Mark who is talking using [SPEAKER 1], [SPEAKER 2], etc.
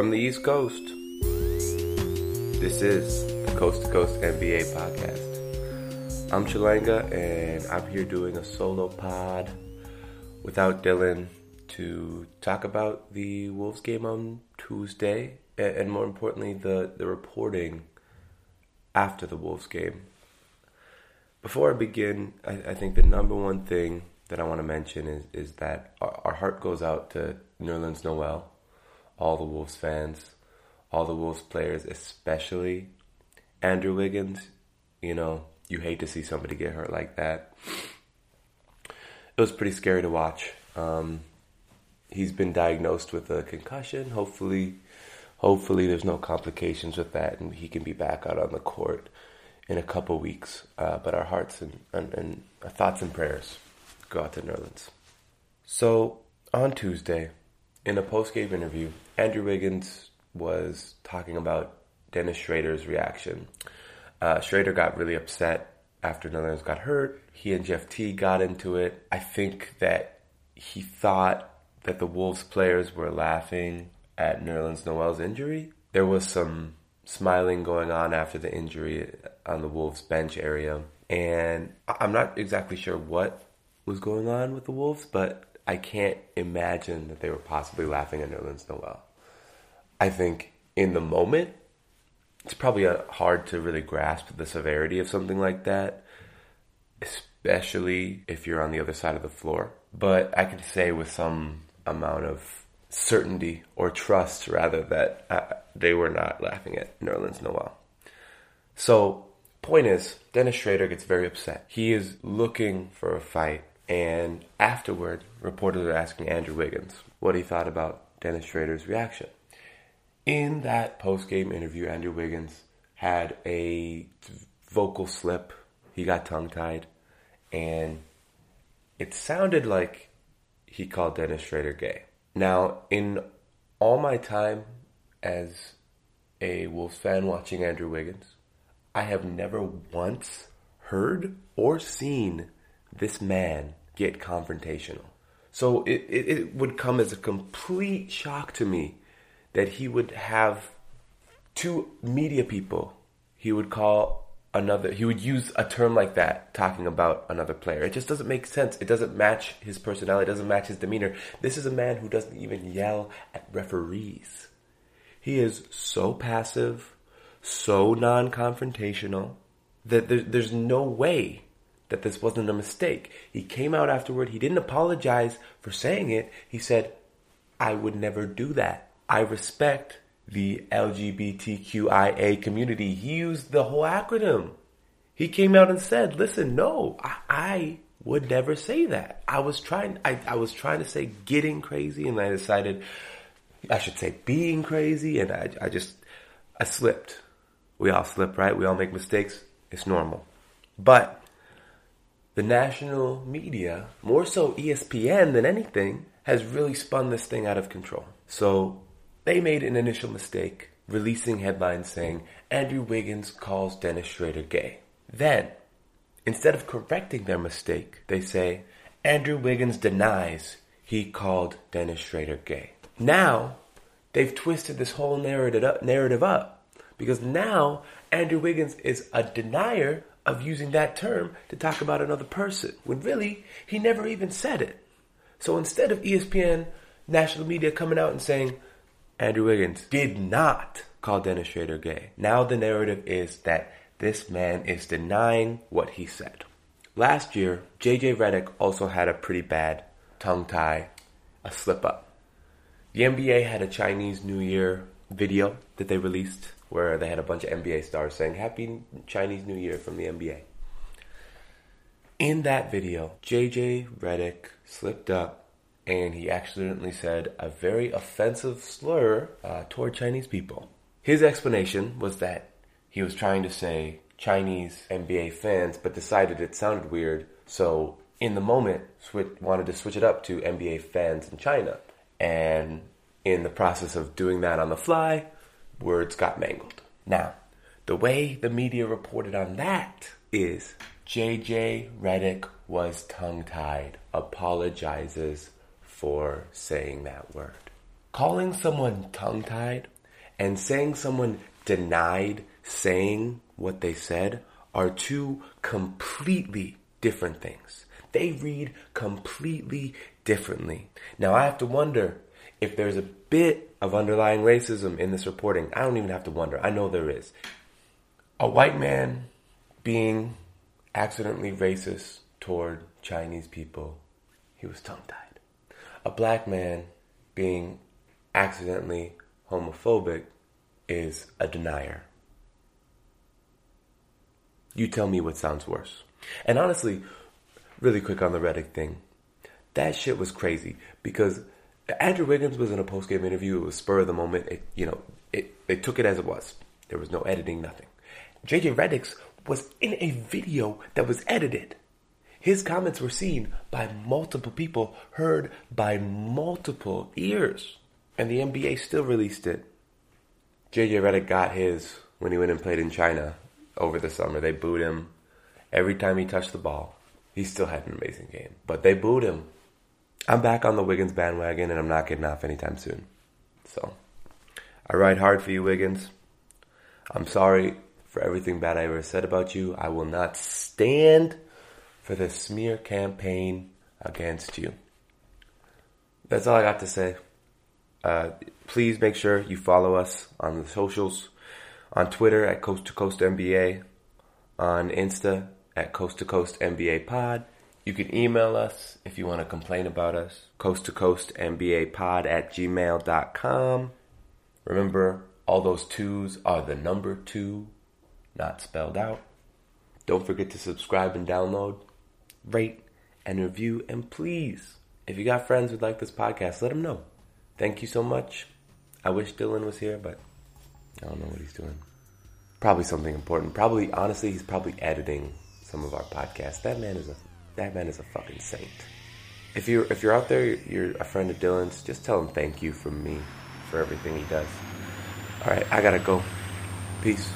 [SPEAKER 1] From the East Coast, this is the Coast to Coast NBA podcast. I'm Chelanga, and I'm here doing a solo pod without Dylan to talk about the Wolves game on Tuesday, and more importantly, the, the reporting after the Wolves game. Before I begin, I, I think the number one thing that I want to mention is, is that our, our heart goes out to Nerlens Noel all the Wolves fans, all the Wolves players, especially Andrew Wiggins. You know, you hate to see somebody get hurt like that. It was pretty scary to watch. Um, he's been diagnosed with a concussion. Hopefully, hopefully there's no complications with that, and he can be back out on the court in a couple weeks. Uh, but our hearts and, and, and thoughts and prayers go out to Nerlens. So on Tuesday, in a post game interview, Andrew Wiggins was talking about Dennis Schroeder's reaction. Uh, Schroeder got really upset after Nerlens got hurt. He and Jeff Teague got into it. I think that he thought that the Wolves players were laughing at Nerlens Noel's injury. There was some smiling going on after the injury on the Wolves bench area. And I'm not exactly sure what was going on with the Wolves, but I can't imagine that they were possibly laughing at Nerlens Noel. I think in the moment, it's probably uh, hard to really grasp the severity of something like that, especially if you're on the other side of the floor. But I can say with some amount of certainty or trust, rather, that uh, they were not laughing at Nerlens Noel. So, point is, Dennis Schroeder gets very upset. He is looking for a fight and afterward, reporters are asking Andrew Wiggins what he thought about Dennis Schroeder's reaction. In that post game interview, Andrew Wiggins had a vocal slip. He got tongue tied. And it sounded like he called Dennis Schroeder gay. Now, in all my time as a Wolves fan watching Andrew Wiggins, I have never once heard or seen this man get confrontational. So it, it, it, would come as a complete shock to me that he would have two media people. He would call another, he would use a term like that talking about another player. It just doesn't make sense. It doesn't match his personality, it doesn't match his demeanor. This is a man who doesn't even yell at referees. He is so passive, so non confrontational, that there, there's no way that this wasn't a mistake. He came out afterward. He didn't apologize for saying it. He said, I would never do that. I respect the LGBTQIA community. He used the whole acronym. He came out and said, listen, no, I, I would never say that. I was trying, I, I was trying to say getting crazy and I decided I should say being crazy and I, I just, I slipped. We all slip, right? We all make mistakes. It's normal. But the national media, more so ESPN than anything, has really spun this thing out of control. So they made an initial mistake releasing headlines saying Andrew Wiggins calls Dennis Schroeder gay. Then, instead of correcting their mistake, they say Andrew Wiggins denies he called Dennis Schroeder gay. Now, they've twisted this whole narrative up, narrative up because now Andrew Wiggins is a denier of using that term to talk about another person when really he never even said it. So instead of ESPN national media coming out and saying Andrew Wiggins did not call Dennis Schroeder gay, now the narrative is that this man is denying what he said. Last year, JJ Redick also had a pretty bad tongue tie, a slip up. The NBA had a Chinese New Year video that they released where they had a bunch of NBA stars saying Happy Chinese New Year from the NBA. In that video, JJ Redick slipped up and he accidentally said a very offensive slur uh, toward Chinese people. His explanation was that he was trying to say Chinese NBA fans, but decided it sounded weird, so in the moment wanted to switch it up to NBA fans in China. And in the process of doing that on the fly, words got mangled. Now, the way the media reported on that is JJ Redick was tongue tied, apologizes for saying that word. calling someone tongue tied and saying someone denied saying what they said are two completely different things. They read completely differently. Now I have to wonder if there's a bit of underlying racism in this reporting. I don't even have to wonder. I know there is. A white man being accidentally racist toward Chinese people, he was tongue tied. A black man being accidentally homophobic is a denier. You tell me what sounds worse. And honestly, really quick on the Redick thing, that shit was crazy because Andrew Wiggins was in a post game interview. It was spur of the moment. It, you know, it, they took it as it was. There was no editing, nothing. JJ Redick's was in a video that was edited. His comments were seen by multiple people, heard by multiple ears, and the NBA still released it. JJ Redick got his when he went and played in China over the summer. They booed him every time he touched the ball. He still had an amazing game, but they booed him. I'm back on the Wiggins bandwagon, and I'm not getting off anytime soon. So, I ride hard for you, Wiggins. I'm sorry for everything bad I ever said about you. I will not stand for the smear campaign against you. That's all I got to say. Uh, please make sure you follow us on the socials on Twitter at Coast to Coast NBA, on Insta at Coast to Coast NBA Pod. You can email us if you want to complain about us, coast to coast NBA pod at gmail.com. Remember, all those twos are the number two, not spelled out. Don't forget to subscribe and download rate, and review. And please, if you got friends who like this podcast, let them know. Thank you so much. I wish Dylan was here, but I don't know what he's doing. Probably something important. Probably, honestly, he's probably editing some of our podcasts. That man is a that man is a fucking saint. If you're if you're out there, you're a friend of Dylan's. Just tell him thank you from me for everything he does. All right, I gotta go. Peace.